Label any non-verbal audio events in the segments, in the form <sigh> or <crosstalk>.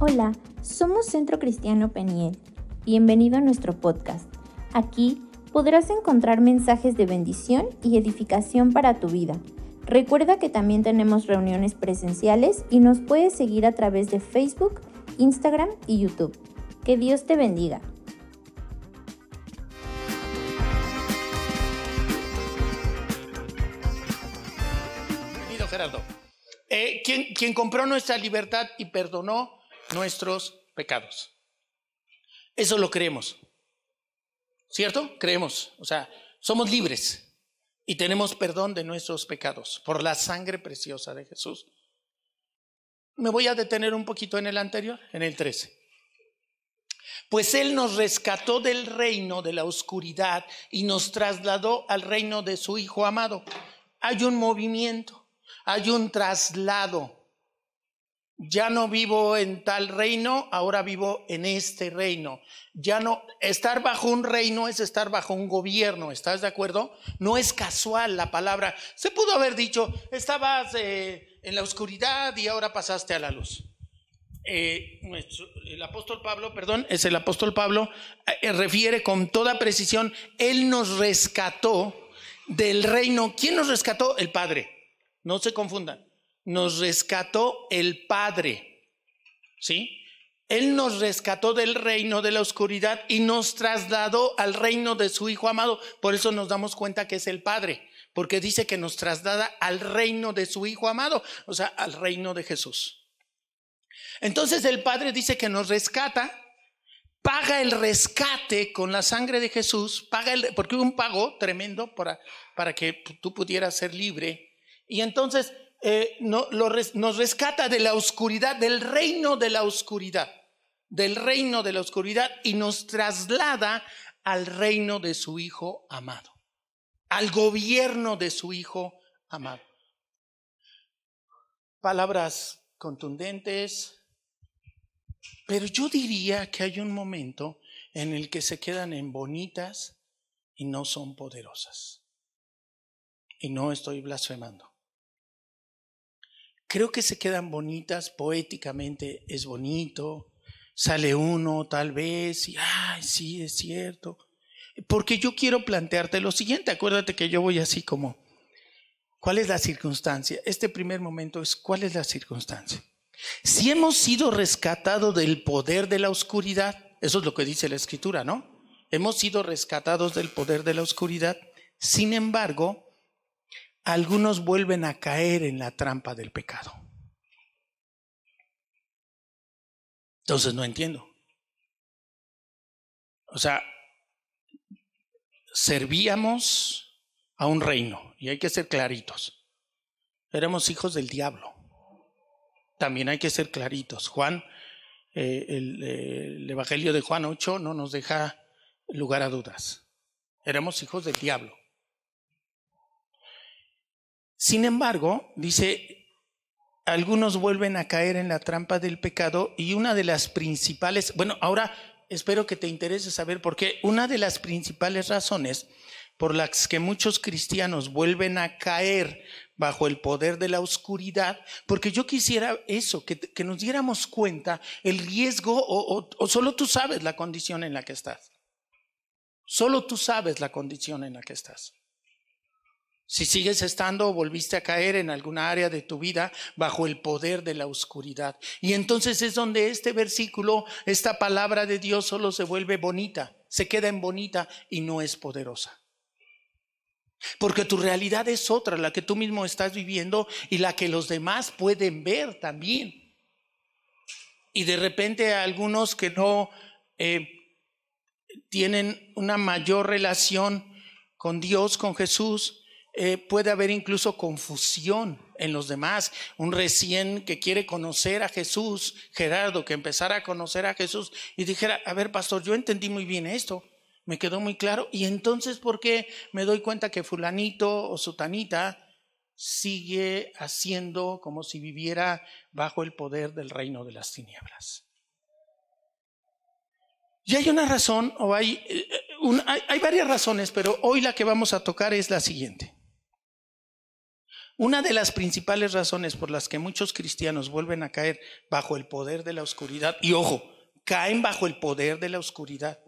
Hola, somos Centro Cristiano Peniel. Bienvenido a nuestro podcast. Aquí podrás encontrar mensajes de bendición y edificación para tu vida. Recuerda que también tenemos reuniones presenciales y nos puedes seguir a través de Facebook, Instagram y YouTube. Que Dios te bendiga. Bienvenido, Gerardo. Eh, ¿quién, quien compró nuestra libertad y perdonó nuestros pecados. Eso lo creemos. ¿Cierto? Creemos. O sea, somos libres y tenemos perdón de nuestros pecados por la sangre preciosa de Jesús. Me voy a detener un poquito en el anterior, en el 13. Pues Él nos rescató del reino de la oscuridad y nos trasladó al reino de su Hijo amado. Hay un movimiento, hay un traslado ya no vivo en tal reino, ahora vivo en este reino. Ya no, estar bajo un reino es estar bajo un gobierno, ¿estás de acuerdo? No es casual la palabra. Se pudo haber dicho, estabas eh, en la oscuridad y ahora pasaste a la luz. Eh, el apóstol Pablo, perdón, es el apóstol Pablo, eh, refiere con toda precisión, él nos rescató del reino. ¿Quién nos rescató? El Padre. No se confundan nos rescató el Padre. ¿Sí? Él nos rescató del reino de la oscuridad y nos trasladó al reino de su Hijo amado. Por eso nos damos cuenta que es el Padre, porque dice que nos traslada al reino de su Hijo amado, o sea, al reino de Jesús. Entonces el Padre dice que nos rescata, paga el rescate con la sangre de Jesús, paga el, porque hubo un pago tremendo para, para que tú pudieras ser libre. Y entonces eh, nos rescata de la oscuridad, del reino de la oscuridad, del reino de la oscuridad y nos traslada al reino de su Hijo amado, al gobierno de su Hijo amado. Palabras contundentes, pero yo diría que hay un momento en el que se quedan en bonitas y no son poderosas. Y no estoy blasfemando creo que se quedan bonitas poéticamente, es bonito, sale uno tal vez y, ay, sí, es cierto. Porque yo quiero plantearte lo siguiente, acuérdate que yo voy así como, ¿cuál es la circunstancia? Este primer momento es, ¿cuál es la circunstancia? Si hemos sido rescatados del poder de la oscuridad, eso es lo que dice la escritura, ¿no? Hemos sido rescatados del poder de la oscuridad, sin embargo, algunos vuelven a caer en la trampa del pecado. Entonces no entiendo. O sea, servíamos a un reino, y hay que ser claritos. Éramos hijos del diablo. También hay que ser claritos. Juan, eh, el, el Evangelio de Juan 8 no nos deja lugar a dudas. Éramos hijos del diablo. Sin embargo, dice, algunos vuelven a caer en la trampa del pecado y una de las principales, bueno, ahora espero que te interese saber por qué, una de las principales razones por las que muchos cristianos vuelven a caer bajo el poder de la oscuridad, porque yo quisiera eso, que, nos diéramos cuenta el riesgo o, o solo tú sabes la condición en la que estás. Solo tú sabes la condición en la que estás. Si sigues estando o volviste a caer en alguna área de tu vida bajo el poder de la oscuridad. Y entonces es donde este versículo, esta palabra de Dios solo se vuelve bonita, se queda en bonita y no es poderosa. Porque tu realidad es otra, la que tú mismo estás viviendo y la que los demás pueden ver también. Y de repente algunos que no eh, tienen una mayor relación con Dios, con Jesús, eh, puede haber incluso confusión en los demás. Un recién que quiere conocer a Jesús, Gerardo, que empezara a conocer a Jesús y dijera, a ver, pastor, yo entendí muy bien esto, me quedó muy claro. Y entonces, ¿por qué me doy cuenta que fulanito o sutanita sigue haciendo como si viviera bajo el poder del reino de las tinieblas? Y hay una razón, o hay, eh, hay varias razones, pero hoy la que vamos a tocar es la siguiente. Una de las principales razones por las que muchos cristianos vuelven a caer bajo el poder de la oscuridad, y ojo, caen bajo el poder de la oscuridad.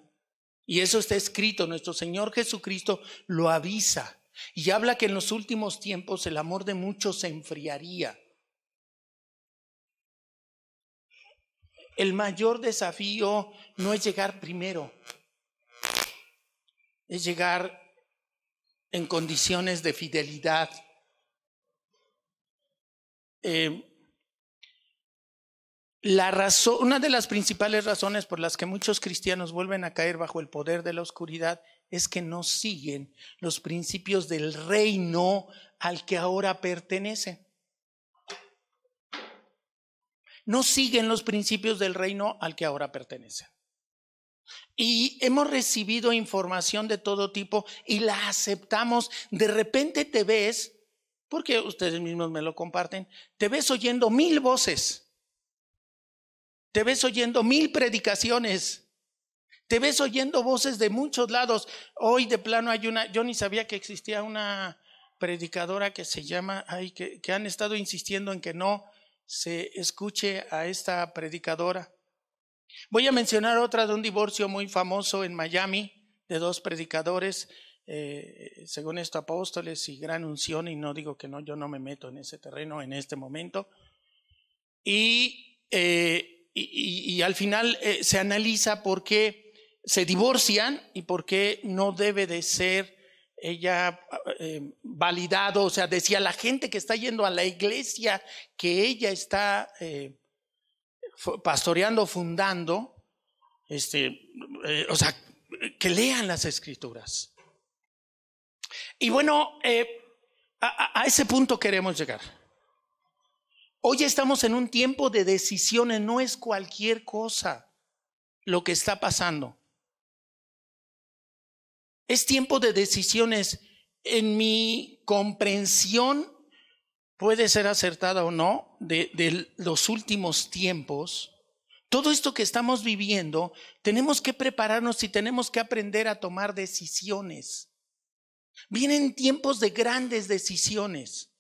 Y eso está escrito, nuestro Señor Jesucristo lo avisa y habla que en los últimos tiempos el amor de muchos se enfriaría. El mayor desafío no es llegar primero, es llegar en condiciones de fidelidad eh, la razón, una de las principales razones por las que muchos cristianos vuelven a caer bajo el poder de la oscuridad es que no siguen los principios del reino al que ahora pertenecen. No siguen los principios del reino al que ahora pertenecen. Y hemos recibido información de todo tipo y la aceptamos. De repente te ves porque ustedes mismos me lo comparten, te ves oyendo mil voces, te ves oyendo mil predicaciones, te ves oyendo voces de muchos lados. Hoy de plano hay una, yo ni sabía que existía una predicadora que se llama, ay, que, que han estado insistiendo en que no se escuche a esta predicadora. Voy a mencionar otra de un divorcio muy famoso en Miami de dos predicadores eh, según esto, apóstoles y gran unción, y no digo que no, yo no me meto en ese terreno en este momento. Y, eh, y, al final eh, se analiza por qué se divorcian y por qué no debe de ser ella validado, o sea, decía la gente que está yendo a la iglesia que ella está pastoreando, fundando, este, o sea, que lean las escrituras. Y bueno, eh, a, ese punto queremos llegar. Hoy estamos en un tiempo de decisiones, no es cualquier cosa lo que está pasando. Es tiempo de decisiones. En mi comprensión puede ser acertada o no de, los últimos tiempos. Todo esto que estamos viviendo, tenemos que prepararnos y tenemos que aprender a tomar decisiones. Vienen tiempos de grandes decisiones.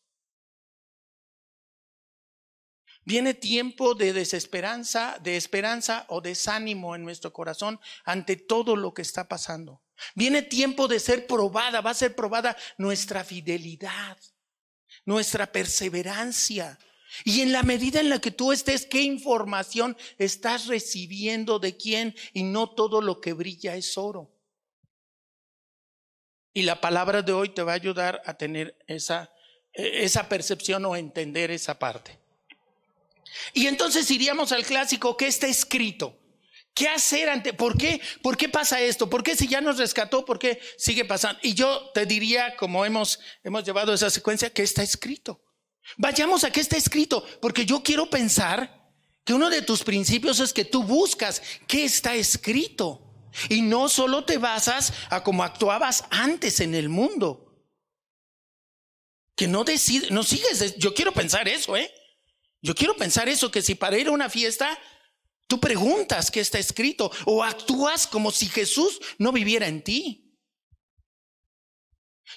Viene tiempo de desesperanza, de esperanza o desánimo en nuestro corazón ante todo lo que está pasando. Viene tiempo de ser probada, va a ser probada nuestra fidelidad, nuestra perseverancia. Y en la medida en la que tú estés, ¿qué información estás recibiendo de quién? Y no todo lo que brilla es oro. Y la palabra de hoy te va a ayudar a tener esa, e, esa percepción o entender esa parte. Y entonces iríamos al clásico, ¿qué está escrito? ¿Qué hacer ante? ¿Por qué? ¿Por qué pasa esto? ¿Por qué si ya nos rescató? ¿Por qué sigue pasando? Y yo te diría, como hemos, hemos llevado esa secuencia, ¿qué está escrito? Vayamos a qué está escrito, porque yo quiero pensar que uno de tus principios es que tú buscas qué está escrito. Y no solo te basas a cómo actuabas antes en el mundo. Que no decides, no sigues. Yo quiero pensar eso, ¿eh? Yo quiero pensar eso, que si para ir a una fiesta, tú preguntas qué está escrito o actúas como si Jesús no viviera en ti.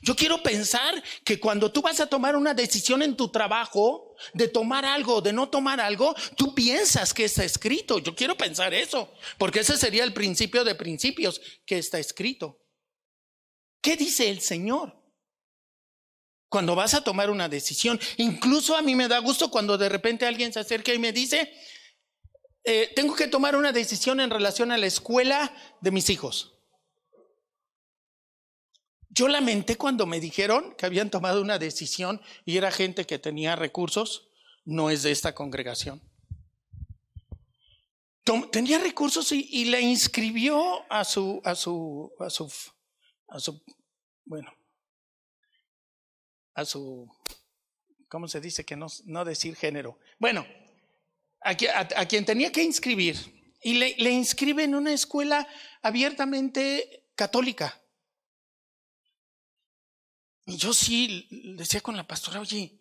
Yo quiero pensar que cuando tú vas a tomar una decisión en tu trabajo, de tomar algo o de no tomar algo, tú piensas que está escrito. Yo quiero pensar eso, porque ese sería el principio de principios, que está escrito. ¿Qué dice el Señor? Cuando vas a tomar una decisión, incluso a mí me da gusto cuando de repente alguien se acerca y me dice, eh, tengo que tomar una decisión en relación a la escuela de mis hijos. Yo lamenté cuando me dijeron que habían tomado una decisión y era gente que tenía recursos, no es de esta congregación. tenía recursos y, le inscribió a su, a su, a su, a su, bueno, a su, ¿cómo se dice? Que no, no decir género. Bueno, a, quien tenía que inscribir y le inscribe en una escuela abiertamente católica. Y yo sí decía con la pastora, oye,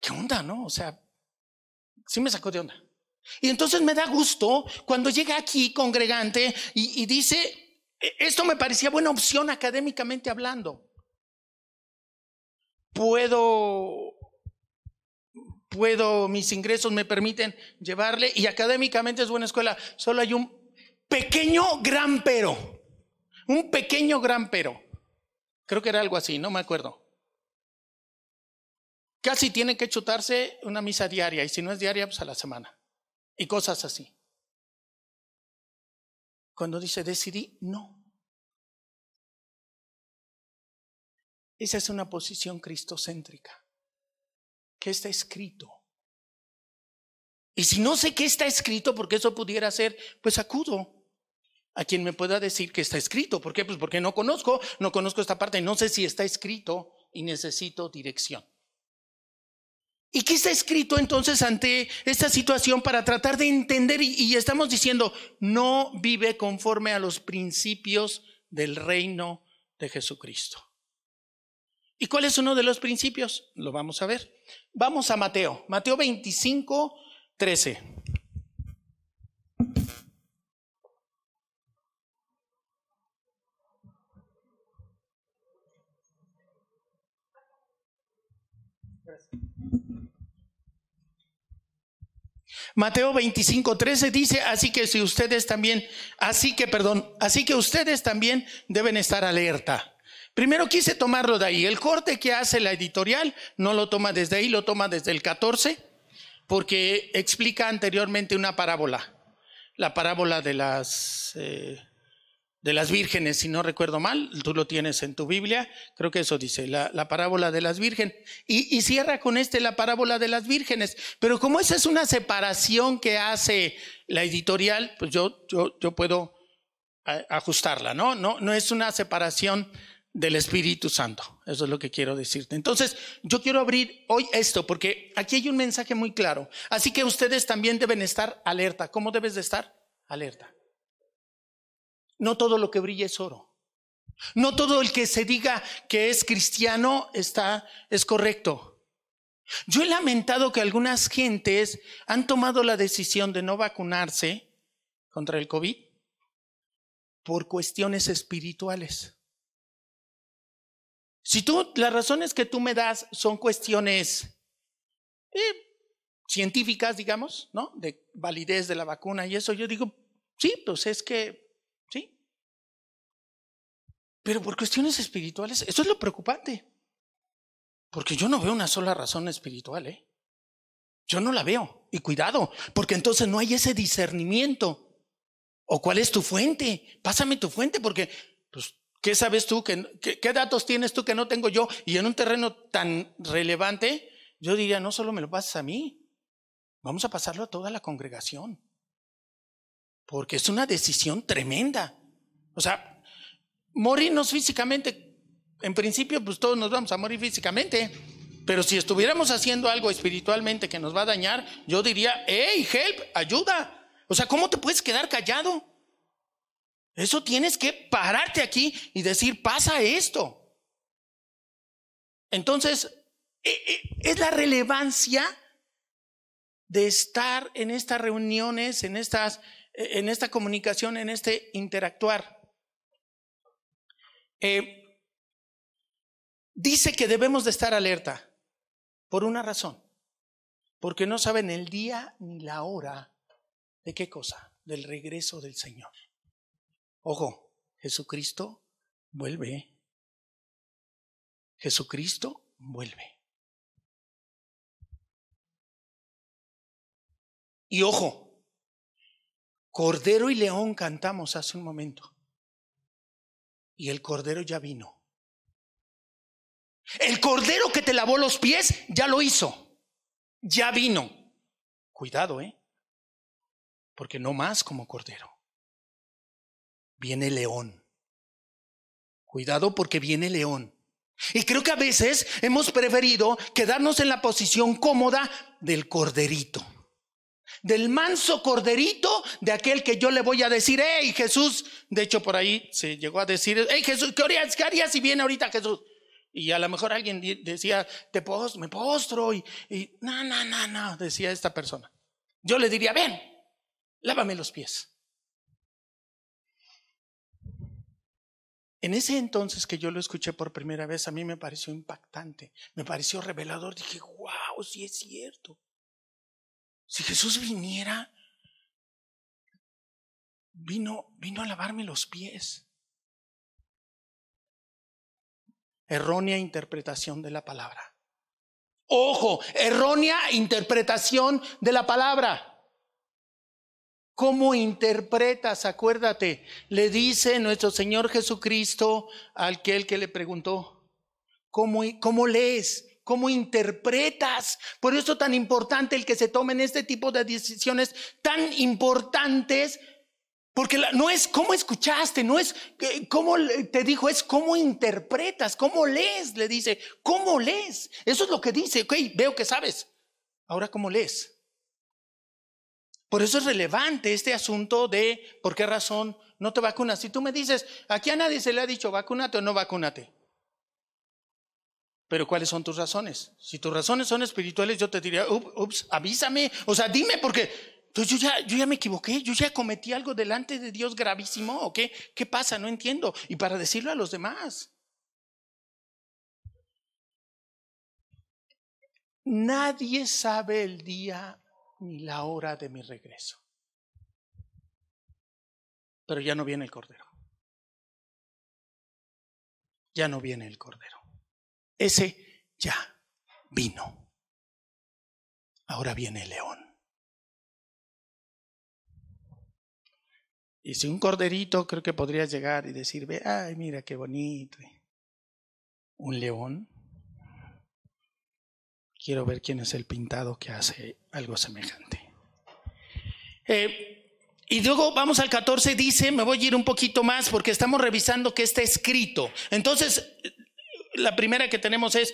¿qué onda, no? O sea, sí me sacó de onda. Y entonces me da gusto cuando llega aquí congregante y, y dice, e, esto me parecía buena opción académicamente hablando. Puedo puedo, mis ingresos me permiten llevarle y académicamente es buena escuela. Solo hay un pequeño gran pero, un pequeño gran pero. Creo que era algo así, no me acuerdo. Casi tiene que chutarse una misa diaria y si no es diaria, pues a la semana. Y cosas así. Cuando dice decidí, no. Esa es una posición cristocéntrica. ¿Qué está escrito? Y si no sé qué está escrito, porque eso pudiera ser, pues acudo a quien me pueda decir que está escrito. ¿Por qué? Pues porque no conozco, no conozco esta parte, no sé si está escrito y necesito dirección. ¿Y qué está escrito entonces ante esta situación para tratar de entender? Y, y, estamos diciendo, no vive conforme a los principios del reino de Jesucristo. ¿Y cuál es uno de los principios? Lo vamos a ver. Vamos a Mateo, Mateo 25, 13. Mateo 25, 13 dice, así que si ustedes también, así que, perdón, así que ustedes también deben estar alerta. Primero quise tomarlo de ahí. El corte que hace la editorial no lo toma desde ahí, lo toma desde el 14, porque explica anteriormente una parábola. La parábola de las, eh, de las vírgenes, si no recuerdo mal, tú lo tienes en tu Biblia, creo que eso dice, la, la parábola de las vírgenes. Y, y, cierra con este la parábola de las vírgenes. Pero como esa es una separación que hace la editorial, pues yo, yo, yo puedo eh, ajustarla, ¿no? No, no es una separación del Espíritu Santo. Eso es lo que quiero decirte. Entonces, yo quiero abrir hoy esto porque aquí hay un mensaje muy claro. Así que ustedes también deben estar alerta. ¿Cómo debes de estar? Alerta. No todo lo que brilla es oro. No todo el que se diga que es cristiano está es correcto. Yo he lamentado que algunas gentes han tomado la decisión de no vacunarse contra el COVID por cuestiones espirituales. Si tú, las razones que tú me das son cuestiones eh, científicas, digamos, ¿no? De validez de la vacuna y eso, yo digo, sí, pues es que. Pero por cuestiones espirituales, eso es lo preocupante. Porque yo no veo una sola razón espiritual, ¿eh? Yo no la veo. Y cuidado, porque entonces no hay ese discernimiento. ¿O cuál es tu fuente? Pásame tu fuente, porque pues, ¿Qué sabes tú? ¿Qué, qué, datos tienes tú que no tengo yo? Y en un terreno tan relevante, yo diría, no solo me lo pasas a mí, vamos a pasarlo a toda la congregación. Porque es una decisión tremenda. O sea, morirnos físicamente, en principio, pues todos nos vamos a morir físicamente. Pero si estuviéramos haciendo algo espiritualmente que nos va a dañar, yo diría, hey, help, ayuda. O sea, ¿cómo te puedes quedar callado? Eso tienes que pararte aquí y decir, pasa esto. Entonces, e, e, es la relevancia de estar en estas reuniones, en, estas, e, en esta comunicación, en este interactuar. Eh, dice que debemos de estar alerta por una razón, porque no saben el día ni la hora de qué cosa, del regreso del Señor. Ojo, Jesucristo vuelve. Jesucristo vuelve. Y ojo, Cordero y León cantamos hace un momento. Y el Cordero ya vino. El Cordero que te lavó los pies ya lo hizo. Ya vino. Cuidado, ¿eh? Porque no más como Cordero viene león. Cuidado porque viene león. Y creo que a veces hemos preferido quedarnos en la posición cómoda del corderito. Del manso corderito, de aquel que yo le voy a decir, hey Jesús, de hecho por ahí se llegó a decir, hey Jesús, ¿qué harías, qué harías si viene ahorita Jesús? Y a lo mejor alguien decía, te me postro, y, y no, no, no, no, decía esta persona. Yo le diría, ven, lávame los pies. En ese entonces que yo lo escuché por primera vez, a mí me pareció impactante, me pareció revelador. Dije, wow, sí es cierto. Si Jesús viniera, vino, vino a lavarme los pies. Errónea interpretación de la palabra. Ojo, errónea interpretación de la palabra. ¿Cómo interpretas? Acuérdate, le dice nuestro Señor Jesucristo al aquel que le preguntó, ¿cómo, cómo lees? ¿Cómo interpretas? Por eso es tan importante el que se tomen este tipo de decisiones tan importantes, porque no es cómo escuchaste, no es eh, cómo te dijo, es cómo interpretas, cómo lees, le dice, ¿cómo lees? Eso es lo que dice, ok, veo que sabes. Ahora, ¿cómo lees? Por eso es relevante este asunto de por qué razón no te vacunas. Si tú me dices, aquí a nadie se le ha dicho vacúnate o no vacúnate. Pero ¿cuáles son tus razones? Si tus razones son espirituales, yo te diría, ups, avísame, o sea, dime porque yo ya, yo ya me equivoqué, yo ya cometí algo delante de Dios gravísimo, ¿o qué? ¿Qué pasa? No entiendo. Y para decirlo a los demás. Nadie sabe el día ni la hora de mi regreso. Pero ya no viene el Cordero. Ya no viene el Cordero. Ese ya vino. Ahora viene el león. Y si un corderito creo que podría llegar y decir, ve, ay, mira qué bonito. Un león. Quiero ver quién es el pintado que hace algo semejante. Eh, y luego vamos al 14, dice, me voy a ir un poquito más porque estamos revisando que está escrito. Entonces, la primera que tenemos es,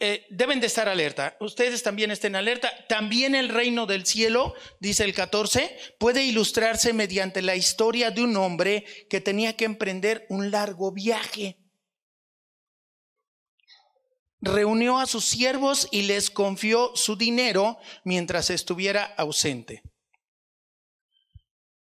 eh, deben de estar alerta. Ustedes también estén alerta. También el reino del cielo, dice el 14, puede ilustrarse mediante la historia de un hombre que tenía que emprender un largo viaje. Reunió a sus siervos y les confió su dinero mientras estuviera ausente.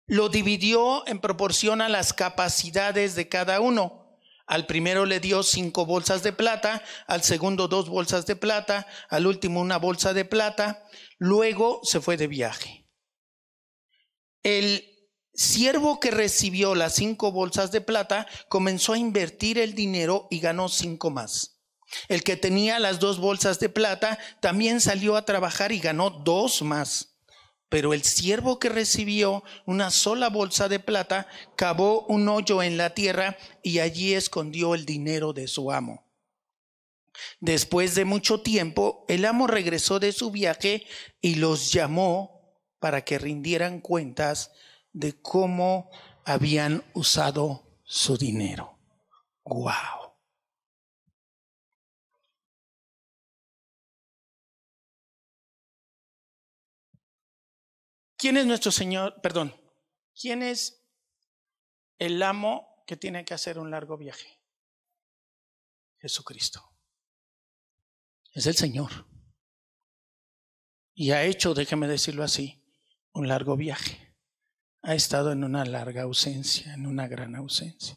Lo dividió en proporción a las capacidades de cada uno al primero le dio cinco bolsas de plata, al segundo dos bolsas de plata, al último una bolsa de plata, luego se fue de viaje. El siervo que recibió las cinco bolsas de plata comenzó a invertir el dinero y ganó cinco más. El que tenía las dos bolsas de plata también salió a trabajar y ganó dos más. Pero el siervo que recibió una sola bolsa de plata cavó un hoyo en la tierra y allí escondió el dinero de su amo. Después de mucho tiempo, el amo regresó de su viaje y los llamó para que rindieran cuentas de cómo habían usado su dinero. ¡Wow! ¿Quién es nuestro Señor? Perdón. ¿Quién es el amo que tiene que hacer un largo viaje? Jesucristo. Es el Señor. Y ha hecho, déjeme decirlo así, un largo viaje. Ha estado en una larga ausencia, en una gran ausencia.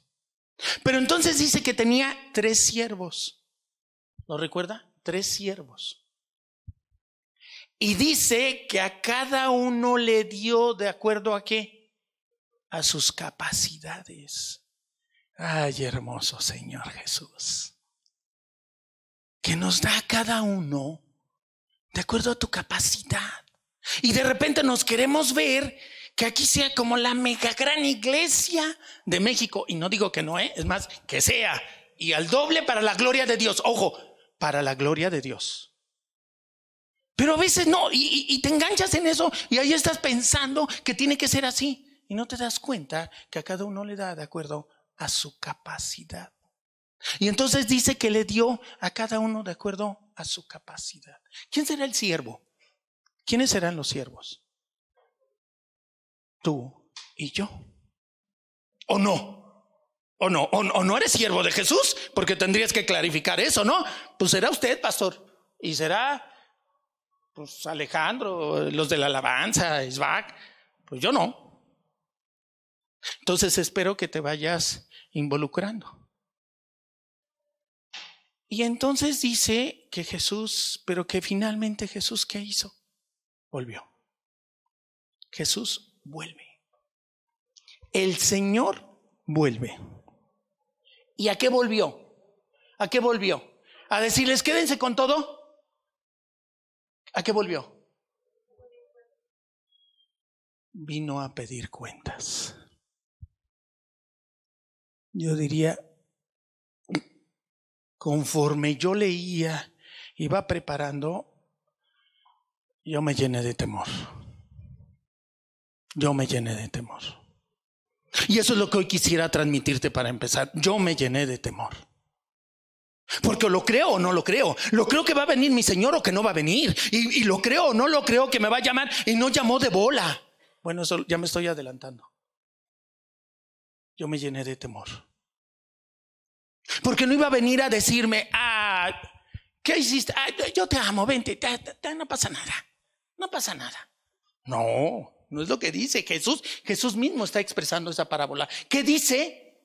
Pero entonces dice que tenía tres siervos. ¿Lo recuerda? Tres siervos. Y dice que a cada uno le dio de acuerdo a qué? A sus capacidades. Ay, hermoso Señor Jesús. Que nos da a cada uno de acuerdo a tu capacidad. Y de repente nos queremos ver que aquí sea como la mega gran iglesia de México. Y no digo que no, ¿eh? es más, que sea. Y al doble para la gloria de Dios. Ojo, para la gloria de Dios. Pero a veces no, y, te enganchas en eso y ahí estás pensando que tiene que ser así. Y no te das cuenta que a cada uno le da de acuerdo a su capacidad. Y entonces dice que le dio a cada uno de acuerdo a su capacidad. ¿Quién será el siervo? ¿Quiénes serán los siervos? Tú y yo. ¿O no? ¿O no? ¿O, no eres siervo de Jesús? Porque tendrías que clarificar eso, ¿no? Pues será usted, pastor. Y será pues Alejandro, los de la alabanza, Isbak, pues yo no. Entonces espero que te vayas involucrando. Y entonces dice que Jesús, pero que finalmente Jesús, ¿qué hizo? Volvió. Jesús vuelve. El Señor vuelve. ¿Y a qué volvió? ¿A qué volvió? ¿A decirles quédense con todo? ¿A qué volvió? Vino a pedir cuentas. Yo diría, conforme yo leía, iba preparando, yo me llené de temor. Yo me llené de temor. Y eso es lo que hoy quisiera transmitirte para empezar. Yo me llené de temor. Porque lo creo o no lo creo. Lo creo que va a venir mi Señor o que no va a venir. Y, lo creo o no lo creo que me va a llamar y no llamó de bola. Bueno, eso ya me estoy adelantando. Yo me llené de temor. Porque no iba a venir a decirme, ah, ¿qué hiciste? Ah, yo te amo, vente, no pasa nada. No pasa nada. No, no es lo que dice Jesús. Jesús mismo está expresando esa parábola. ¿Qué dice?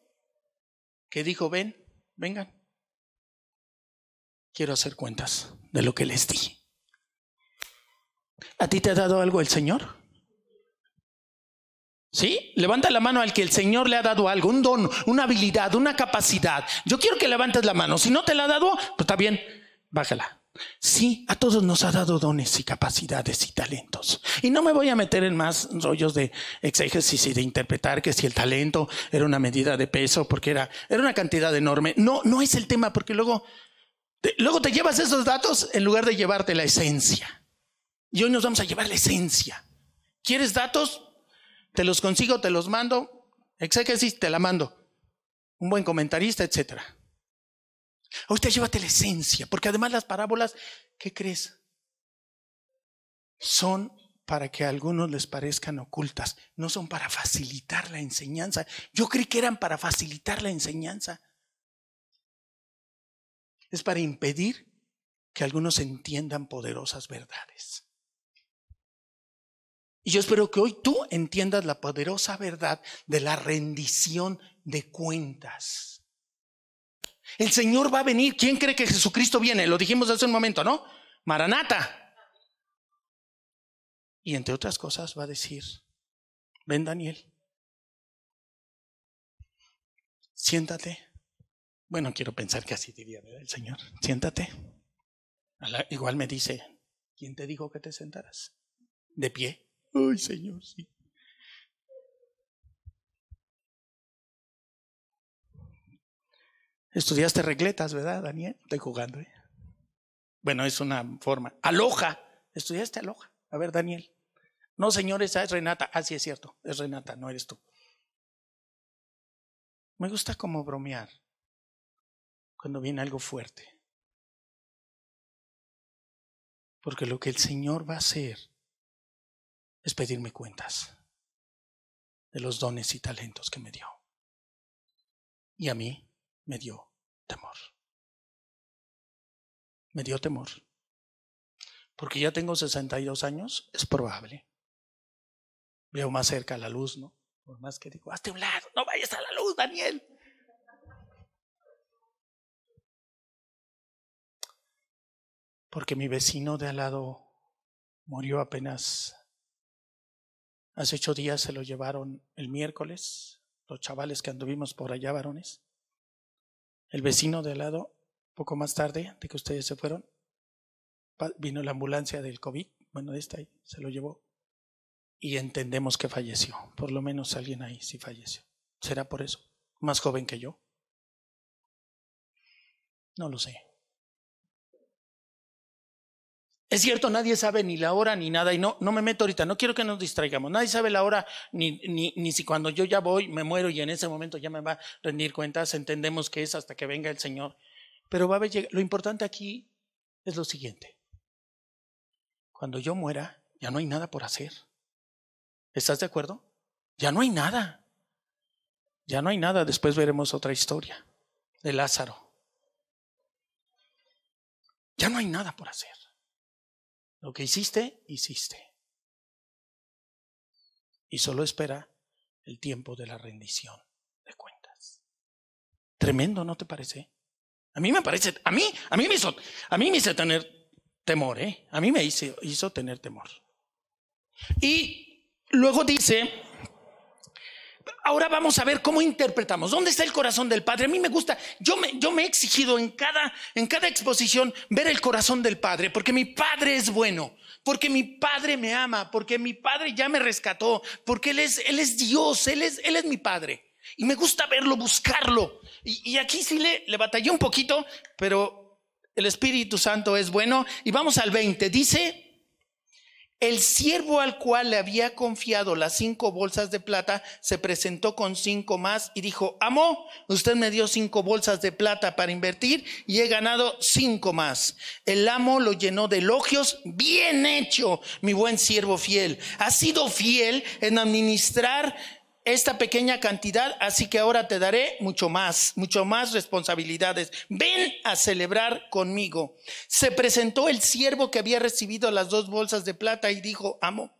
Que dijo, ven, vengan. Quiero hacer cuentas de lo que les di. ¿A ti te ha dado algo el Señor? ¿Sí? Levanta la mano al que el Señor le ha dado algo, un don, una habilidad, una capacidad. Yo quiero que levantes la mano. Si no te la ha dado, pues está bien, bájala. Sí, a todos nos ha dado dones y capacidades y talentos. Y no me voy a meter en más rollos de exégesis y de interpretar que si el talento era una medida de peso, porque era, era una cantidad enorme. No, no es el tema, porque luego, luego te llevas esos datos en lugar de llevarte la esencia. Y hoy nos vamos a llevar la esencia. ¿Quieres datos? Te los consigo, te los mando. Exégesis, te la mando. Un buen comentarista, etcétera. Ahorita llévate la esencia, porque además las parábolas, ¿qué crees? Son para que a algunos les parezcan ocultas, no son para facilitar la enseñanza. Yo creí que eran para facilitar la enseñanza. Es para impedir que algunos entiendan poderosas verdades. Y yo espero que hoy tú entiendas la poderosa verdad de la rendición de cuentas. El Señor va a venir. ¿Quién cree que Jesucristo viene? Lo dijimos hace un momento, ¿no? Maranata. Y entre otras cosas va a decir, ven Daniel, siéntate. Bueno, quiero pensar que así diría el Señor, siéntate. Igual me dice, ¿quién te dijo que te sentaras? De pie. Ay, Señor, sí. Estudiaste regletas, ¿verdad, Daniel? Estoy jugando. ¿eh? Bueno, es una forma. Aloja. Estudiaste aloja. A ver, Daniel. No, señor, esa es Renata. Ah, sí, es cierto. Es Renata, no eres tú. Me gusta como bromear cuando viene algo fuerte. Porque lo que el Señor va a hacer es pedirme cuentas de los dones y talentos que me dio. Y a mí me dio temor. Me dio temor. Porque ya tengo 62 años, es probable. Veo más cerca la luz, ¿no? Por más que digo, hazte un lado, no vayas a la luz, Daniel. Porque mi vecino de al lado murió apenas hace ocho días, se lo llevaron el miércoles, los chavales que anduvimos por allá, varones. El vecino de al lado, poco más tarde de que ustedes se fueron, vino la ambulancia del COVID, bueno, esta ahí, se lo llevó. Y entendemos que falleció. Por lo menos alguien ahí sí falleció. ¿Será por eso? ¿Más joven que yo? No lo sé. Es cierto, nadie sabe ni la hora ni nada, y no, no me meto ahorita, no quiero que nos distraigamos. Nadie sabe la hora, ni, ni, ni si cuando yo ya voy, me muero y en ese momento ya me va a rendir cuentas, entendemos que es hasta que venga el Señor. Pero va a haber, lo importante aquí es lo siguiente. Cuando yo muera, ya no hay nada por hacer. ¿Estás de acuerdo? Ya no hay nada. Ya no hay nada. Después veremos otra historia de Lázaro. Ya no hay nada por hacer. Lo que hiciste, hiciste. Y solo espera el tiempo de la rendición de cuentas. Tremendo, ¿no te parece? A mí me parece, a mí, a mí me hizo, a mí me hizo tener temor, ¿eh? A mí me hizo, hizo tener temor. Y luego dice, ahora vamos a ver cómo interpretamos. ¿Dónde está el corazón del Padre? A mí me gusta, yo me, yo me he exigido en cada, en cada exposición ver el corazón del Padre, porque mi Padre es bueno, porque mi Padre me ama, porque mi Padre ya me rescató, porque Él es, él es Dios, Él es, él es mi Padre. Y me gusta verlo, buscarlo. Y, aquí sí le, le batallé un poquito, pero el Espíritu Santo es bueno. Y vamos al 20. Dice, el siervo al cual le había confiado las cinco bolsas de plata se presentó con cinco más y dijo, amo, usted me dio cinco bolsas de plata para invertir y he ganado cinco más. El amo lo llenó de elogios, bien hecho, mi buen siervo fiel. Ha sido fiel en administrar esta pequeña cantidad, así que ahora te daré mucho más, mucho más responsabilidades. Ven a celebrar conmigo. Se presentó el siervo que había recibido las dos bolsas de plata y dijo, amo,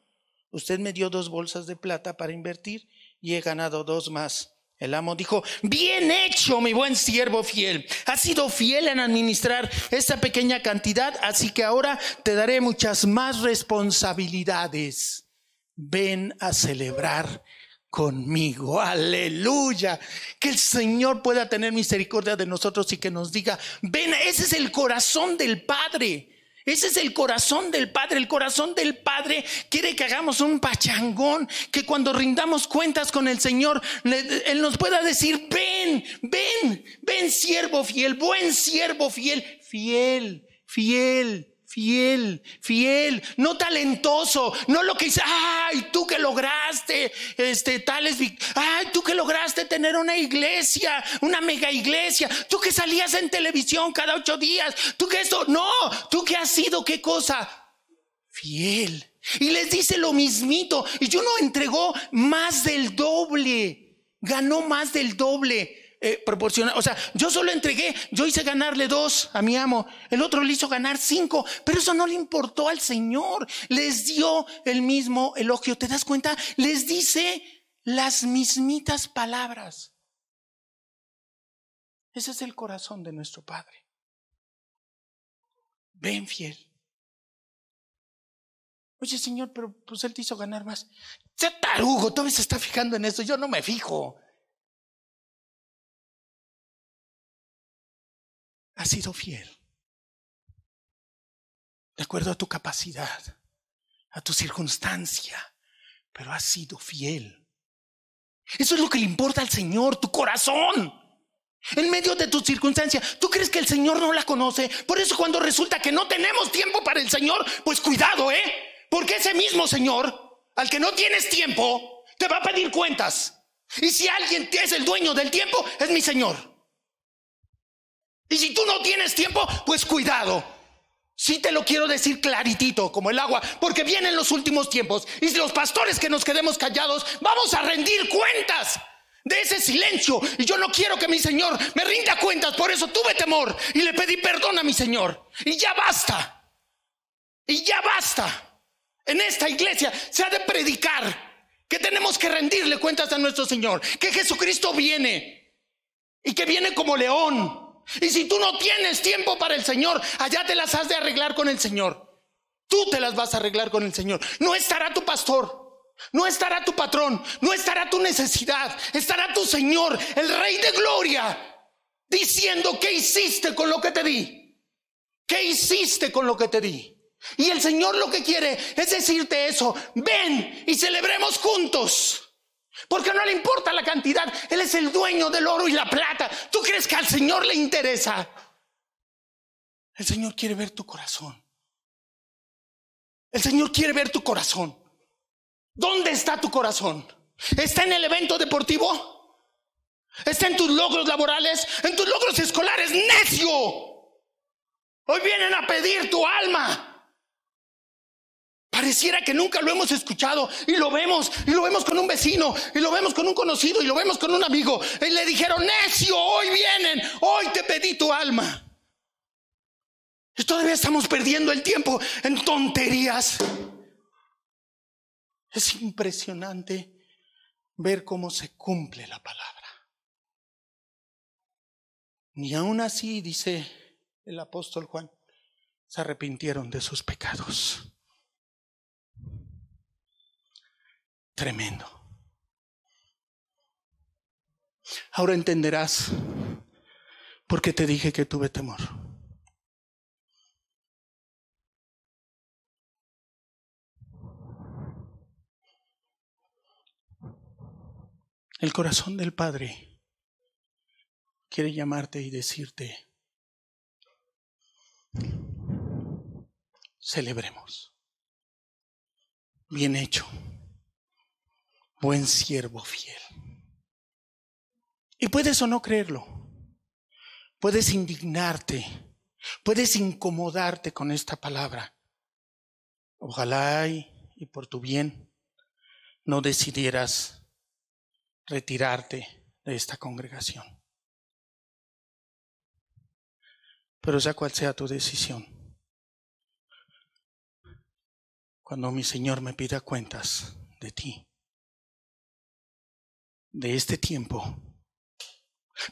usted me dio dos bolsas de plata para invertir y he ganado dos más. El amo dijo, bien hecho, mi buen siervo fiel. Has sido fiel en administrar esta pequeña cantidad, así que ahora te daré muchas más responsabilidades. Ven a celebrar conmigo. Aleluya. Que el Señor pueda tener misericordia de nosotros y que nos diga, ven, ese es el corazón del Padre. Ese es el corazón del Padre. El corazón del Padre quiere que hagamos un pachangón, que cuando rindamos cuentas con el Señor, Él nos pueda decir, ven, ven, ven siervo fiel, buen siervo fiel, fiel, fiel fiel, fiel, no talentoso, no lo que dice, ay, tú que lograste, este, tales, ay, tú que lograste tener una iglesia, una mega iglesia, tú que salías en televisión cada ocho días, tú que esto, no, tú que has sido, ¿qué cosa? Fiel. Y les dice lo mismito, y yo no entregó más del doble, ganó más del doble. Eh, o sea, yo solo entregué, yo hice ganarle dos a mi amo, el otro le hizo ganar cinco, pero eso no le importó al Señor, les dio el mismo elogio, ¿te das cuenta? Les dice las mismitas palabras. Ese es el corazón de nuestro Padre. Ven fiel. Oye, Señor, pero pues Él te hizo ganar más. Ya tarugo, todavía se está fijando en eso, yo no me fijo. Has sido fiel. De acuerdo a tu capacidad, a tu circunstancia, pero has sido fiel. Eso es lo que le importa al Señor, tu corazón. En medio de tu circunstancia, ¿tú crees que el Señor no la conoce? Por eso cuando resulta que no tenemos tiempo para el Señor, pues cuidado, ¿eh? Porque ese mismo Señor, al que no tienes tiempo, te va a pedir cuentas. Y si alguien es el dueño del tiempo, es mi Señor. Y si tú no tienes tiempo, pues cuidado. Sí te lo quiero decir claritito, como el agua, porque vienen los últimos tiempos. Y los pastores que nos quedemos callados, vamos a rendir cuentas de ese silencio. Y yo no quiero que mi Señor me rinda cuentas, por eso tuve temor y le pedí perdón a mi Señor. Y ya basta. Y ya basta. En esta iglesia se ha de predicar que tenemos que rendirle cuentas a nuestro Señor, que Jesucristo viene y que viene como león y si tú no tienes tiempo para el Señor, allá te las has de arreglar con el Señor. Tú te las vas a arreglar con el Señor. No estará tu pastor. No estará tu patrón, no estará tu necesidad, estará tu Señor, el Rey de Gloria, diciendo, ¿qué hiciste con lo que te di? ¿Qué hiciste con lo que te di? Y el Señor lo que quiere es decirte eso, ven y celebremos juntos. Porque no le importa la cantidad. Él es el dueño del oro y la plata. ¿Tú crees que al Señor le interesa? El Señor quiere ver tu corazón. El Señor quiere ver tu corazón. ¿Dónde está tu corazón? ¿Está en el evento deportivo? ¿Está en tus logros laborales? ¿En tus logros escolares? ¡Necio! Hoy vienen a pedir tu alma. Pareciera que nunca lo hemos escuchado y lo vemos, y lo vemos con un vecino, y lo vemos con un conocido, y lo vemos con un amigo. Y le dijeron, necio, hoy vienen, hoy te pedí tu alma. Y todavía estamos perdiendo el tiempo en tonterías. Es impresionante ver cómo se cumple la palabra. Ni aún así, dice el apóstol Juan, se arrepintieron de sus pecados. Tremendo. Ahora entenderás por qué te dije que tuve temor. El corazón del Padre quiere llamarte y decirte, celebremos. Bien hecho, buen siervo fiel. Y puedes o no creerlo, puedes indignarte, puedes incomodarte con esta palabra. Ojalá y, y por tu bien no decidieras retirarte de esta congregación. Pero sea cual sea tu decisión, cuando mi Señor me pida cuentas de ti, de este tiempo,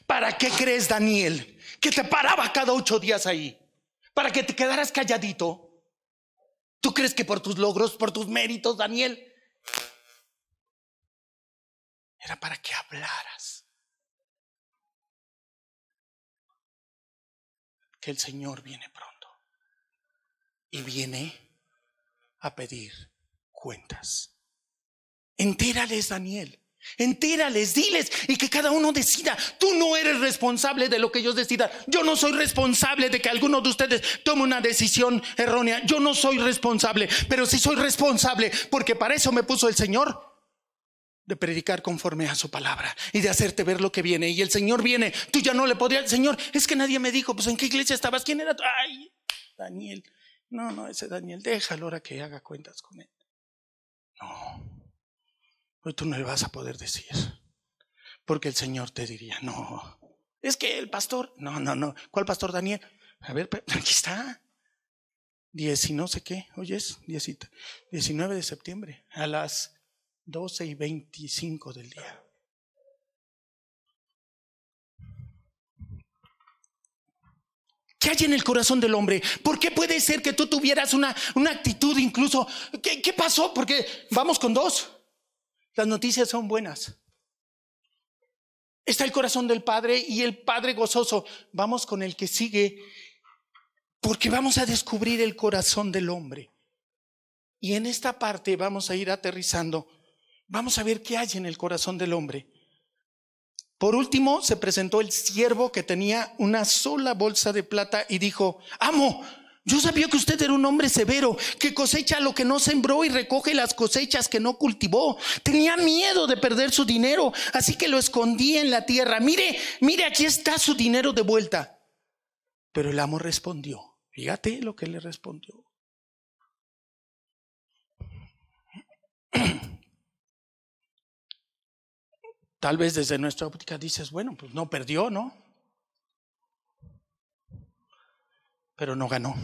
¿para qué crees, Daniel, que te paraba cada ocho días ahí? ¿Para que te quedaras calladito? ¿Tú crees que por tus logros, por tus méritos, Daniel, era para que hablaras. Que el Señor viene pronto y viene a pedir cuentas. Entérales, Daniel. Entérales, diles y que cada uno decida. Tú no eres responsable de lo que ellos decidan. Yo no soy responsable de que alguno de ustedes tome una decisión errónea. Yo no soy responsable, pero sí soy responsable porque para eso me puso el Señor de predicar conforme a su palabra y de hacerte ver lo que viene. Y el Señor viene, tú ya no le podrías, Señor, es que nadie me dijo, pues en qué iglesia estabas, quién era Ay, Daniel. No, no, ese Daniel, déjalo ahora que haga cuentas con él. No, hoy tú no le vas a poder decir, porque el Señor te diría, no, es que el pastor, no, no, no, ¿cuál pastor Daniel? A ver, aquí está. Diez y no sé qué, oyes, 19 de septiembre, a las 12 y 25 del día. ¿Qué hay en el corazón del hombre? ¿Por qué puede ser que tú tuvieras una, una actitud incluso? ¿Qué, ¿Qué pasó? Porque vamos con dos. Las noticias son buenas. Está el corazón del Padre y el Padre gozoso. Vamos con el que sigue, porque vamos a descubrir el corazón del hombre. Y en esta parte vamos a ir aterrizando Vamos a ver qué hay en el corazón del hombre. Por último, se presentó el siervo que tenía una sola bolsa de plata y dijo, amo, yo sabía que usted era un hombre severo, que cosecha lo que no sembró y recoge las cosechas que no cultivó. Tenía miedo de perder su dinero, así que lo escondí en la tierra. Mire, mire, aquí está su dinero de vuelta. Pero el amo respondió, fíjate lo que le respondió. <clears throat> Tal vez desde nuestra óptica dices, bueno, pues no perdió, ¿no? Pero no ganó.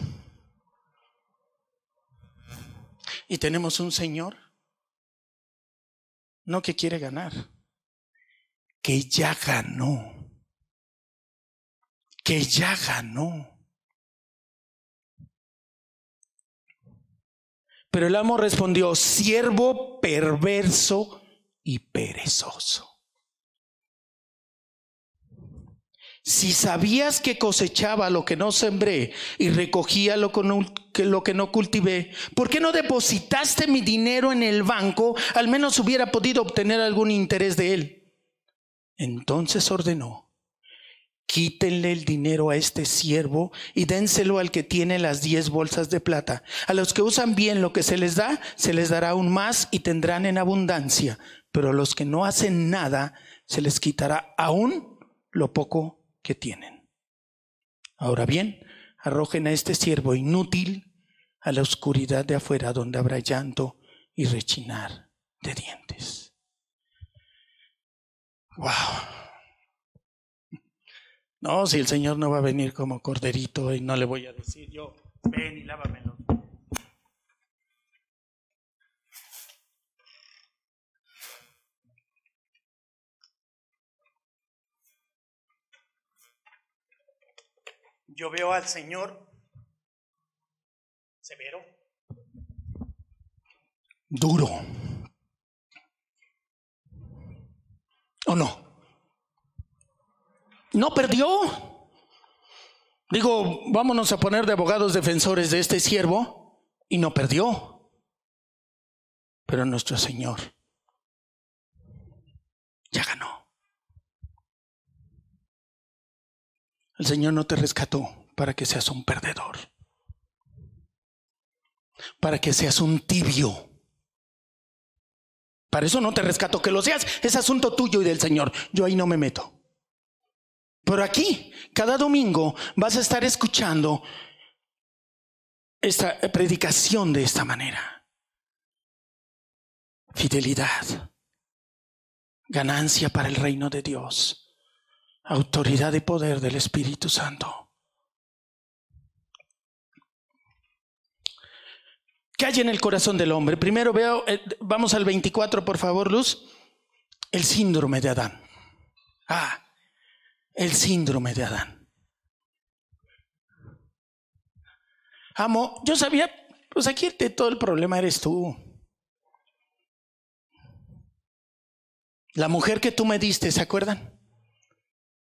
Y tenemos un Señor, no que quiere ganar, que ya ganó, que ya ganó. Pero el amo respondió, siervo perverso y perezoso. Si sabías que cosechaba lo que no sembré y recogía lo que, no, cultivé, ¿por qué no depositaste mi dinero en el banco? Al menos hubiera podido obtener algún interés de él. Entonces ordenó, quítenle el dinero a este siervo y dénselo al que tiene las diez bolsas de plata. A los que usan bien lo que se les da, se les dará aún más y tendrán en abundancia, pero a los que no hacen nada, se les quitará aún lo poco que tienen. Ahora bien, arrojen a este siervo inútil a la oscuridad de afuera donde habrá llanto y rechinar de dientes. Wow. No, si el Señor no va a venir como corderito y no le voy a decir yo, ven y lávamelo. yo veo al Señor severo, duro. ¿O no? ¿No perdió? Digo, vámonos a poner de abogados defensores de este siervo y no perdió. Pero nuestro Señor ya ganó. El Señor no te rescató para que seas un perdedor, para que seas un tibio. Para eso no te rescato que lo seas, es asunto tuyo y del Señor. Yo ahí no me meto. Pero aquí, cada domingo, vas a estar escuchando esta predicación de esta manera. Fidelidad, ganancia para el reino de Dios, autoridad y poder del Espíritu Santo. ¿Qué hay en el corazón del hombre? Primero veo, eh, vamos al 24, por favor, Luz. El síndrome de Adán. Ah, el síndrome de Adán. Amo, yo sabía, pues aquí todo el problema eres tú. La mujer que tú me diste, ¿se acuerdan?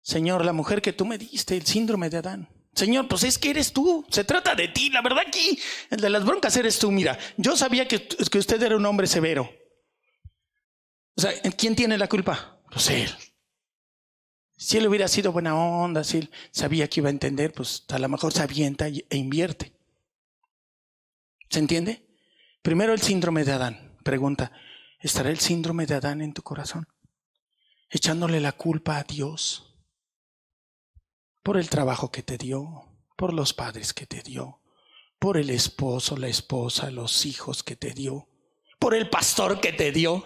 Señor, la mujer que tú me diste, el síndrome de Adán. Señor, pues es que eres tú, se trata de ti, la verdad aquí, el de las broncas eres tú. Mira, yo sabía que, que usted era un hombre severo. O sea, ¿quién tiene la culpa? Pues él. Si él hubiera sido buena onda, si él sabía que iba a entender, pues a lo mejor se avienta e invierte. ¿Se entiende? Primero el síndrome de Adán. Pregunta, ¿estará el síndrome de Adán en tu corazón? Echándole la culpa a Dios por el trabajo que te dio, por los padres que te dio, por el esposo, la esposa, los hijos que te dio, por el pastor que te dio.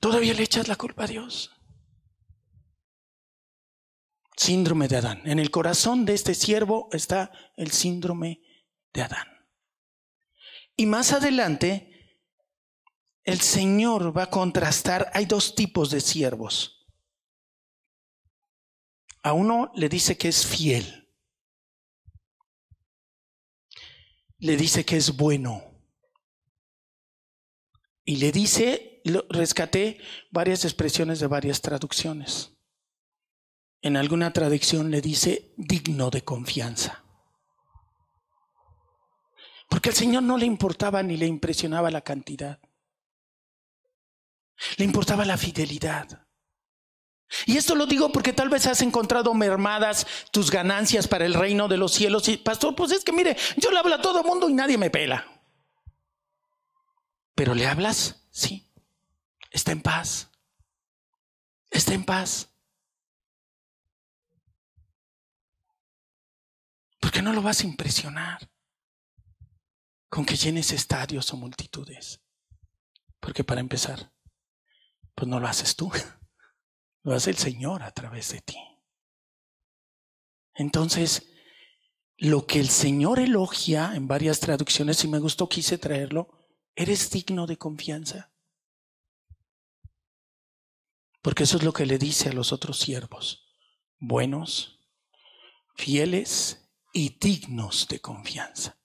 ¿Todavía le echas la culpa a Dios? Síndrome de Adán. En el corazón de este siervo está el síndrome de Adán. Y más adelante, el Señor va a contrastar, hay dos tipos de siervos a uno le dice que es fiel. Le dice que es bueno. Y le dice, rescaté varias expresiones de varias traducciones. En alguna traducción le dice digno de confianza. Porque al Señor no le importaba ni le impresionaba la cantidad. Le importaba la fidelidad. Y esto lo digo porque tal vez has encontrado mermadas tus ganancias para el reino de los cielos. Y pastor, pues es que mire, yo le hablo a todo mundo y nadie me pela. Pero le hablas, sí. Está en paz. Está en paz. ¿Por qué no lo vas a impresionar con que llenes estadios o multitudes? Porque para empezar, pues no lo haces tú. <laughs> Lo hace el Señor a través de ti. Entonces, lo que el Señor elogia en varias traducciones, si me gustó, quise traerlo, eres digno de confianza. Porque eso es lo que le dice a los otros siervos, buenos, fieles y dignos de confianza.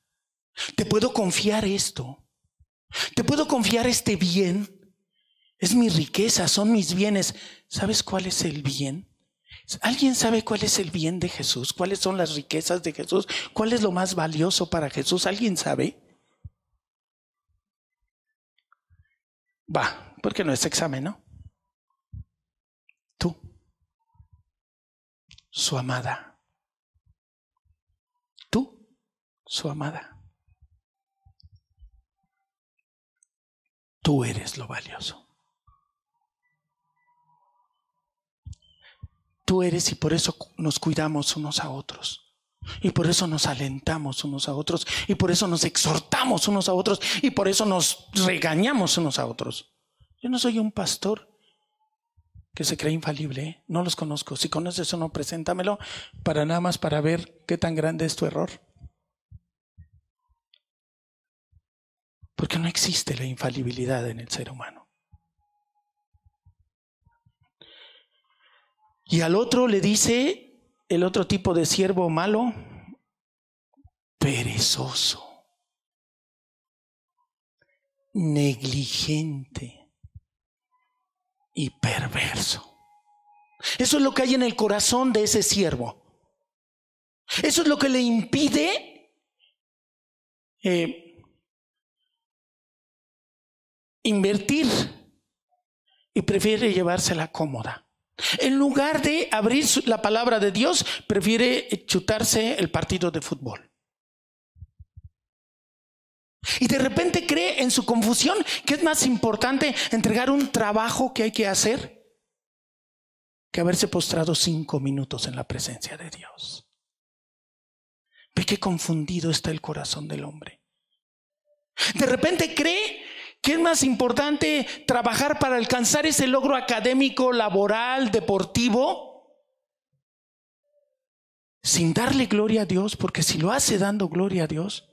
Te puedo confiar esto. Te puedo confiar este bien es mi riqueza, son mis bienes. ¿Sabes cuál es el bien? ¿Alguien sabe cuál es el bien de Jesús? ¿Cuáles son las riquezas de Jesús? ¿Cuál es lo más valioso para Jesús? ¿Alguien sabe? Va, porque no es examen, ¿no? Tú, su amada. Tú, su amada. Tú eres lo valioso. Tú eres y por eso nos cuidamos unos a otros. Y por eso nos alentamos unos a otros. Y por eso nos exhortamos unos a otros. Y por eso nos regañamos unos a otros. Yo no soy un pastor que se cree infalible. ¿eh? No los conozco. Si conoces uno, preséntamelo para nada más para ver qué tan grande es tu error. Porque no existe la infalibilidad en el ser humano. Y al otro le dice, el otro tipo de siervo malo, perezoso, negligente y perverso. Eso es lo que hay en el corazón de ese siervo. Eso es lo que le impide eh, invertir y prefiere llevársela cómoda. En lugar de abrir la palabra de Dios, prefiere chutarse el partido de fútbol. Y de repente cree en su confusión que es más importante entregar un trabajo que hay que hacer que haberse postrado cinco minutos en la presencia de Dios. Ve qué confundido está el corazón del hombre. De repente cree que es más importante trabajar para alcanzar ese logro académico, laboral, deportivo, sin darle gloria a Dios, porque si lo hace dando gloria a Dios,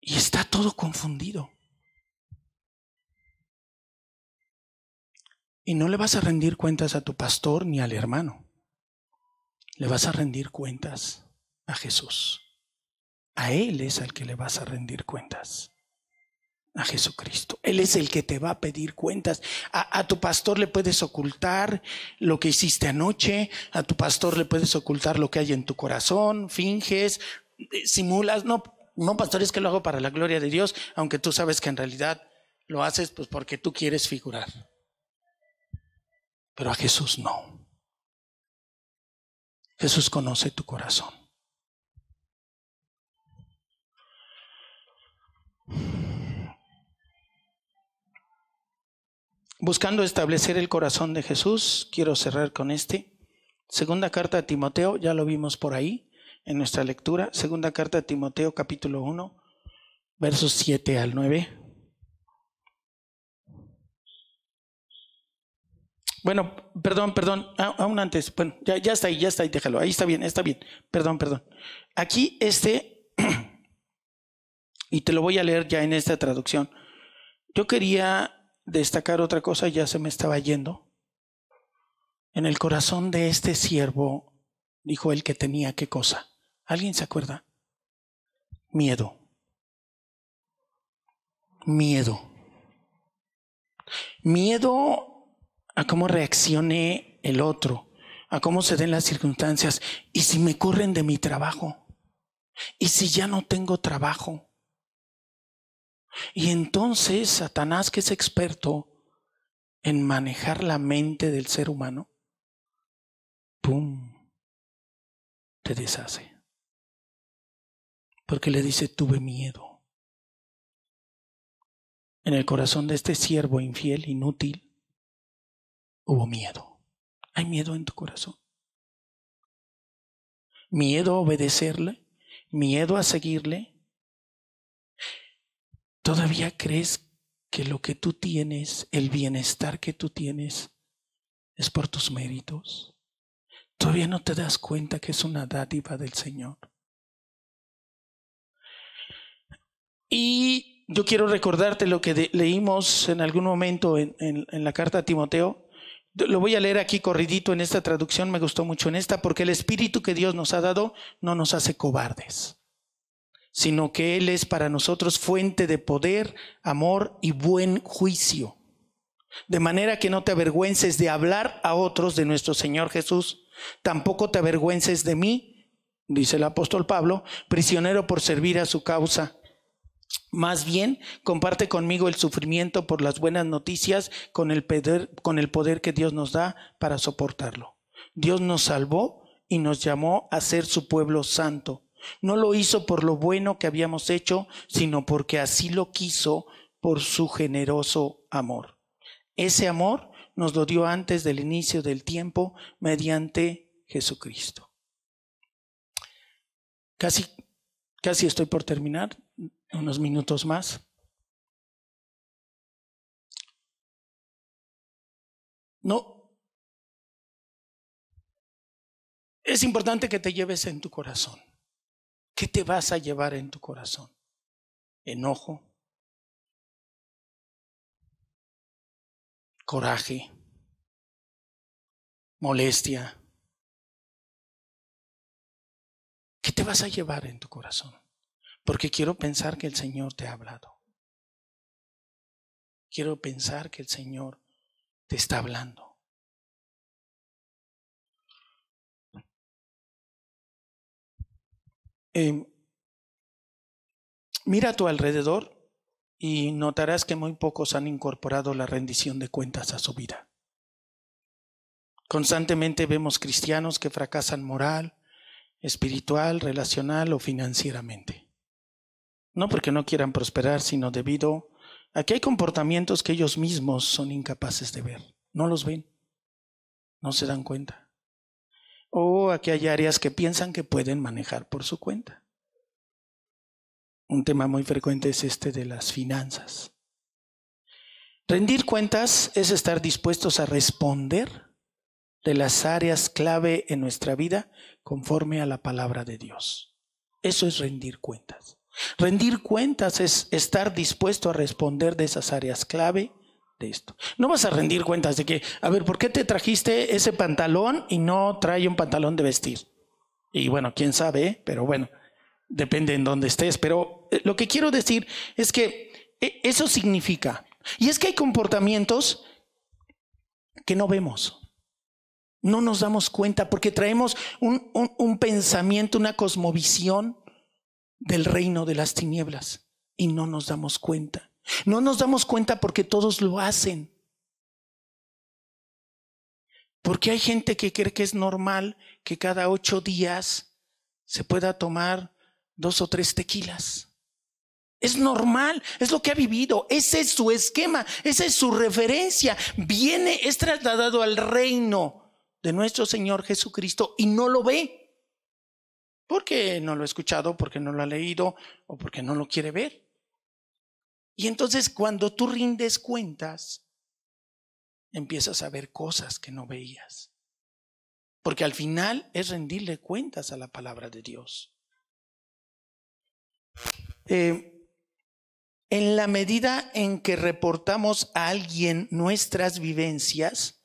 y está todo confundido. Y no le vas a rendir cuentas a tu pastor ni al hermano. Le vas a rendir cuentas a Jesús. A Él es al que le vas a rendir cuentas. A Jesucristo. Él es el que te va a pedir cuentas. A, tu pastor le puedes ocultar lo que hiciste anoche. A tu pastor le puedes ocultar lo que hay en tu corazón. Finges, simulas. No, no, pastor, es que lo hago para la gloria de Dios, aunque tú sabes que en realidad lo haces pues porque tú quieres figurar. Pero a Jesús no. Jesús conoce tu corazón. Buscando establecer el corazón de Jesús, quiero cerrar con este. Segunda carta a Timoteo, ya lo vimos por ahí en nuestra lectura. Segunda carta a Timoteo capítulo 1, versos 7 al 9. Bueno, perdón, perdón, aún antes, bueno, ya, ya está ahí, ya está ahí, déjalo, ahí está bien, está bien, perdón, perdón. Aquí este, <clears throat> y te lo voy a leer ya en esta traducción, yo quería destacar otra cosa, ya se me estaba yendo. En el corazón de este siervo, dijo él que tenía qué cosa. ¿Alguien se acuerda? Miedo. Miedo. Miedo a cómo reaccione el otro, a cómo se den las circunstancias. ¿Y si me corren de mi trabajo? ¿Y si ya no tengo trabajo? Y entonces Satanás, que es experto en manejar la mente del ser humano, ¡pum! te deshace. Porque le dice, tuve miedo. En el corazón de este siervo infiel, inútil, hubo miedo. Hay miedo en tu corazón. Miedo a obedecerle, miedo a seguirle. ¿Todavía crees que lo que tú tienes, el bienestar que tú tienes, es por tus méritos? ¿Todavía no te das cuenta que es una dádiva del Señor? Y yo quiero recordarte lo que leímos en algún momento en, en la carta a Timoteo, lo voy a leer aquí corridito en esta traducción, me gustó mucho en esta, porque el Espíritu que Dios nos ha dado no nos hace cobardes, sino que Él es para nosotros fuente de poder, amor y buen juicio. De manera que no te avergüences de hablar a otros de nuestro Señor Jesús, tampoco te avergüences de mí, dice el apóstol Pablo, prisionero por servir a su causa más bien, comparte conmigo el sufrimiento por las buenas noticias con el, poder, que Dios nos da para soportarlo. Dios nos salvó y nos llamó a ser su pueblo santo. No lo hizo por lo bueno que habíamos hecho, sino porque así lo quiso por su generoso amor. Ese amor nos lo dio antes del inicio del tiempo mediante Jesucristo. Casi, casi estoy por terminar unos minutos más. No. Es importante que te lleves en tu corazón. ¿Qué te vas a llevar en tu corazón? Enojo, coraje, molestia. ¿Qué te vas a llevar en tu corazón? Porque quiero pensar que el Señor te ha hablado. Quiero pensar que el Señor te está hablando. Em, mira a tu alrededor y notarás que muy pocos han incorporado la rendición de cuentas a su vida. Constantemente vemos cristianos que fracasan moral, espiritual, relacional o financieramente. No porque no quieran prosperar, sino debido a que hay comportamientos que ellos mismos son incapaces de ver. No los ven. No se dan cuenta. O a que hay áreas que piensan que pueden manejar por su cuenta. Un tema muy frecuente es este de las finanzas. Rendir cuentas es estar dispuestos a responder de las áreas clave en nuestra vida conforme a la palabra de Dios. Eso es rendir cuentas. Rendir cuentas es estar dispuesto a responder de esas áreas clave esto. No vas a rendir cuentas de que, a ver, ¿por qué te trajiste ese pantalón y no trae un pantalón de vestir? Y bueno, quién sabe, pero bueno, depende en dónde estés. Pero eh, lo que quiero decir es que eh, eso significa, y es que hay comportamientos que no vemos. No nos damos cuenta porque traemos un, pensamiento, una cosmovisión del reino de las tinieblas y no nos damos cuenta. No nos damos cuenta porque todos lo hacen. Porque hay gente que cree que es normal que cada ocho días se pueda tomar dos o tres tequilas. Es normal, es lo que ha vivido, ese es su esquema, esa es su referencia. Viene, es trasladado al reino de nuestro Señor Jesucristo y no lo ve. Porque no lo ha escuchado, porque no lo ha leído o porque no lo quiere ver. Y entonces cuando tú rindes cuentas, empiezas a ver cosas que no veías. Porque al final es rendirle cuentas a la palabra de Dios. Eh, en la medida en que reportamos a alguien nuestras vivencias,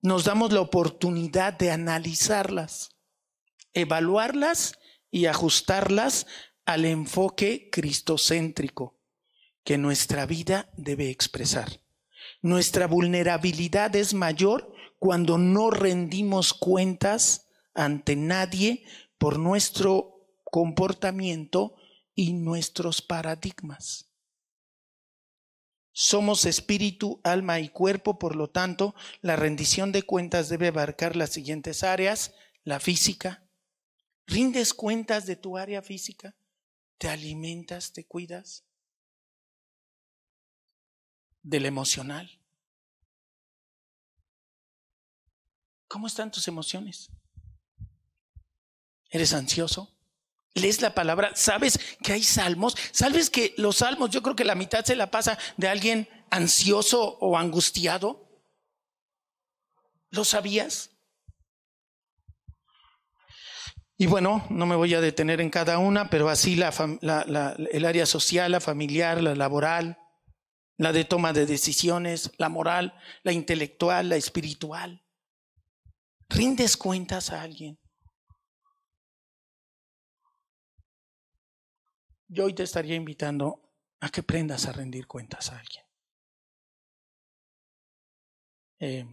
nos damos la oportunidad de analizarlas, evaluarlas y ajustarlas al enfoque cristocéntrico que nuestra vida debe expresar. Nuestra vulnerabilidad es mayor cuando no rendimos cuentas ante nadie por nuestro comportamiento y nuestros paradigmas. Somos espíritu, alma y cuerpo, por lo tanto, la rendición de cuentas debe abarcar las siguientes áreas. La física. ¿Rindes cuentas de tu área física? ¿Te alimentas? ¿Te cuidas? Del emocional. ¿Cómo están tus emociones? ¿Eres ansioso? lees la palabra, sabes que hay salmos, sabes que los salmos, yo creo que la mitad se la pasa de alguien ansioso o angustiado. ¿Lo sabías? Y bueno, no me voy a detener en cada una, pero así la, el área social, la familiar, la laboral, la de toma de decisiones, la moral, la intelectual, la espiritual. ¿Rindes cuentas a alguien? yo hoy te estaría invitando a que aprendas a rendir cuentas a alguien. Eh,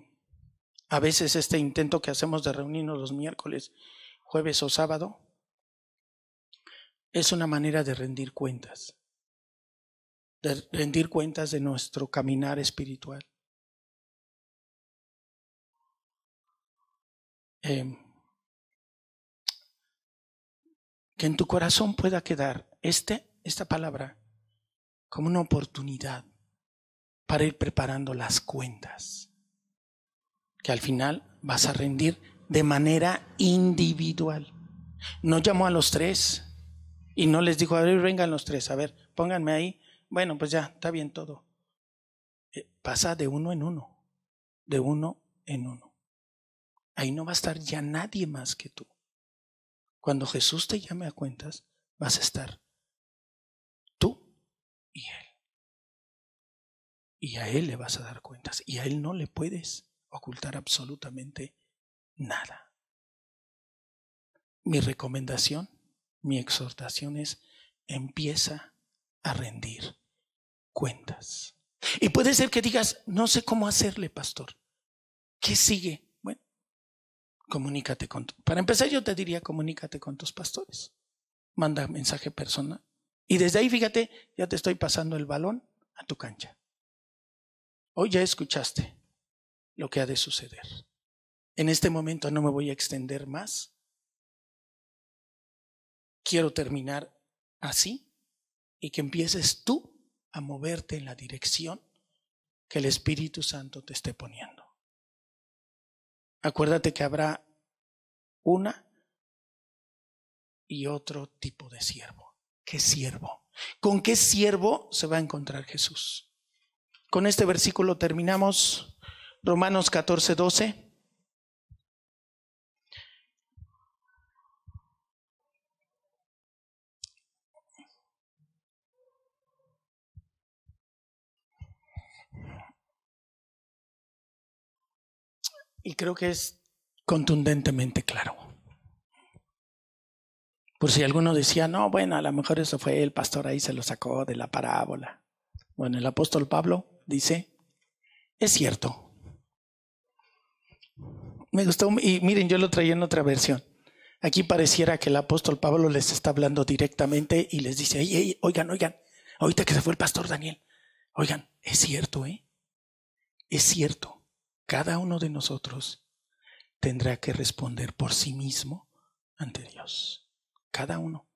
a veces este intento que hacemos de reunirnos los miércoles, jueves o sábado es una manera de rendir cuentas, de rendir cuentas de nuestro caminar espiritual. Eh, que en tu corazón pueda quedar este, esta palabra como una oportunidad para ir preparando las cuentas, que al final vas a rendir de manera individual. No llamó a los tres y no les dijo, a ver, vengan los tres, a ver, pónganme ahí. Bueno, pues ya, está bien todo. Eh, pasa de uno en uno, de uno en uno. Ahí no va a estar ya nadie más que tú. Cuando Jesús te llame a cuentas, vas a estar y Él. Y a Él le vas a dar cuentas. Y a Él no le puedes ocultar absolutamente nada. Mi recomendación, mi exhortación es, empieza a rendir cuentas. Y puede ser que digas, no sé cómo hacerle, pastor. ¿Qué sigue? Bueno, comunícate con... Para empezar, yo te diría, comunícate con tus pastores. Manda mensaje personal. Y desde ahí, fíjate, ya te estoy pasando el balón a tu cancha. Hoy ya escuchaste lo que ha de suceder. En este momento no me voy a extender más. Quiero terminar así y que empieces tú a moverte en la dirección que el Espíritu Santo te esté poniendo. Acuérdate que habrá una y otro tipo de siervo. ¿Qué siervo? ¿Con qué siervo se va a encontrar Jesús? Con este versículo terminamos Romanos 14, 12. Y creo que es contundentemente claro. Por si alguno decía, no, bueno, a lo mejor eso fue el pastor ahí se lo sacó de la parábola. Bueno, el apóstol Pablo dice, es cierto. Me gustó, y miren, yo lo traía en otra versión. Aquí pareciera que el apóstol Pablo les está hablando directamente y les dice, oigan, oigan, ahorita que se fue el pastor Daniel, oigan, es cierto, ¿eh? Es cierto cada uno de nosotros tendrá que responder por sí mismo ante Dios. Cada uno.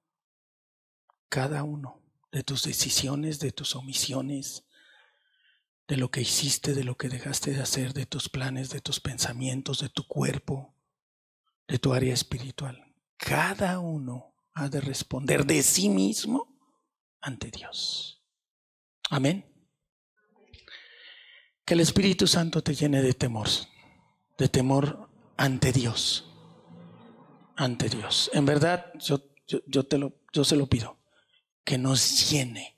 Cada uno de tus decisiones, de tus omisiones, de lo que hiciste, de lo que dejaste de hacer, de tus planes, de tus pensamientos, de tu cuerpo, de tu área espiritual. Cada uno ha de responder de sí mismo ante Dios. Amén. Que el Espíritu Santo te llene de temor, de temor ante Dios, ante Dios. En verdad, yo, yo, te lo, yo se lo pido, que nos llene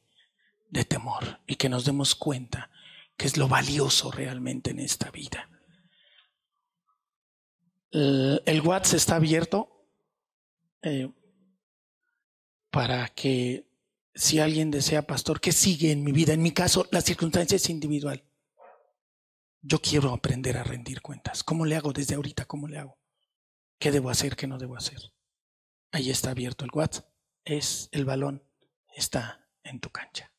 de temor y que nos demos cuenta que es lo valioso realmente en esta vida. El, WhatsApp está abierto eh, para que si alguien desea, pastor, ¿qué sigue en mi vida? En mi caso, la circunstancia es individual. Yo quiero aprender a rendir cuentas. ¿Cómo le hago desde ahorita? ¿Cómo le hago? ¿Qué debo hacer? ¿Qué no debo hacer? Ahí está abierto el WhatsApp. Es el balón. Está en tu cancha.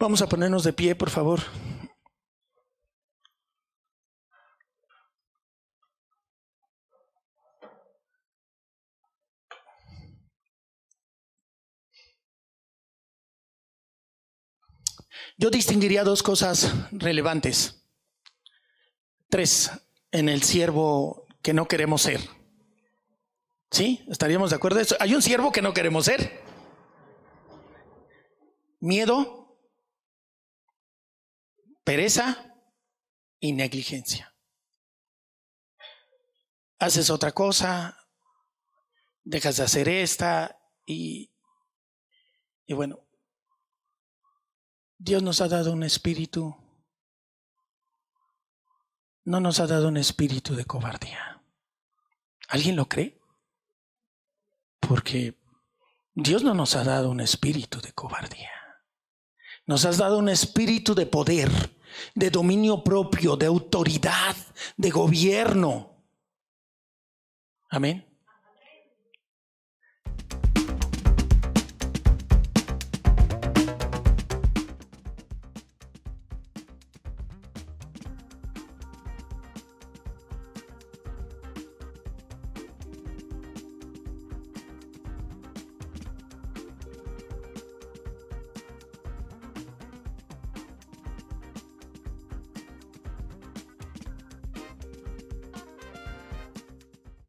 Vamos a ponernos de pie, por favor. Yo distinguiría dos cosas relevantes. Tres, en el siervo que no queremos ser. ¿Sí? ¿Estaríamos de acuerdo? Hay un siervo que no queremos ser. Miedo, pereza y negligencia. Haces otra cosa, dejas de hacer esta y, y bueno, Dios nos ha dado un espíritu, no nos ha dado un espíritu de cobardía. ¿Alguien lo cree? Porque Dios no nos ha dado un espíritu de cobardía. Nos has dado un espíritu de poder, de dominio propio, de autoridad, de gobierno. Amén.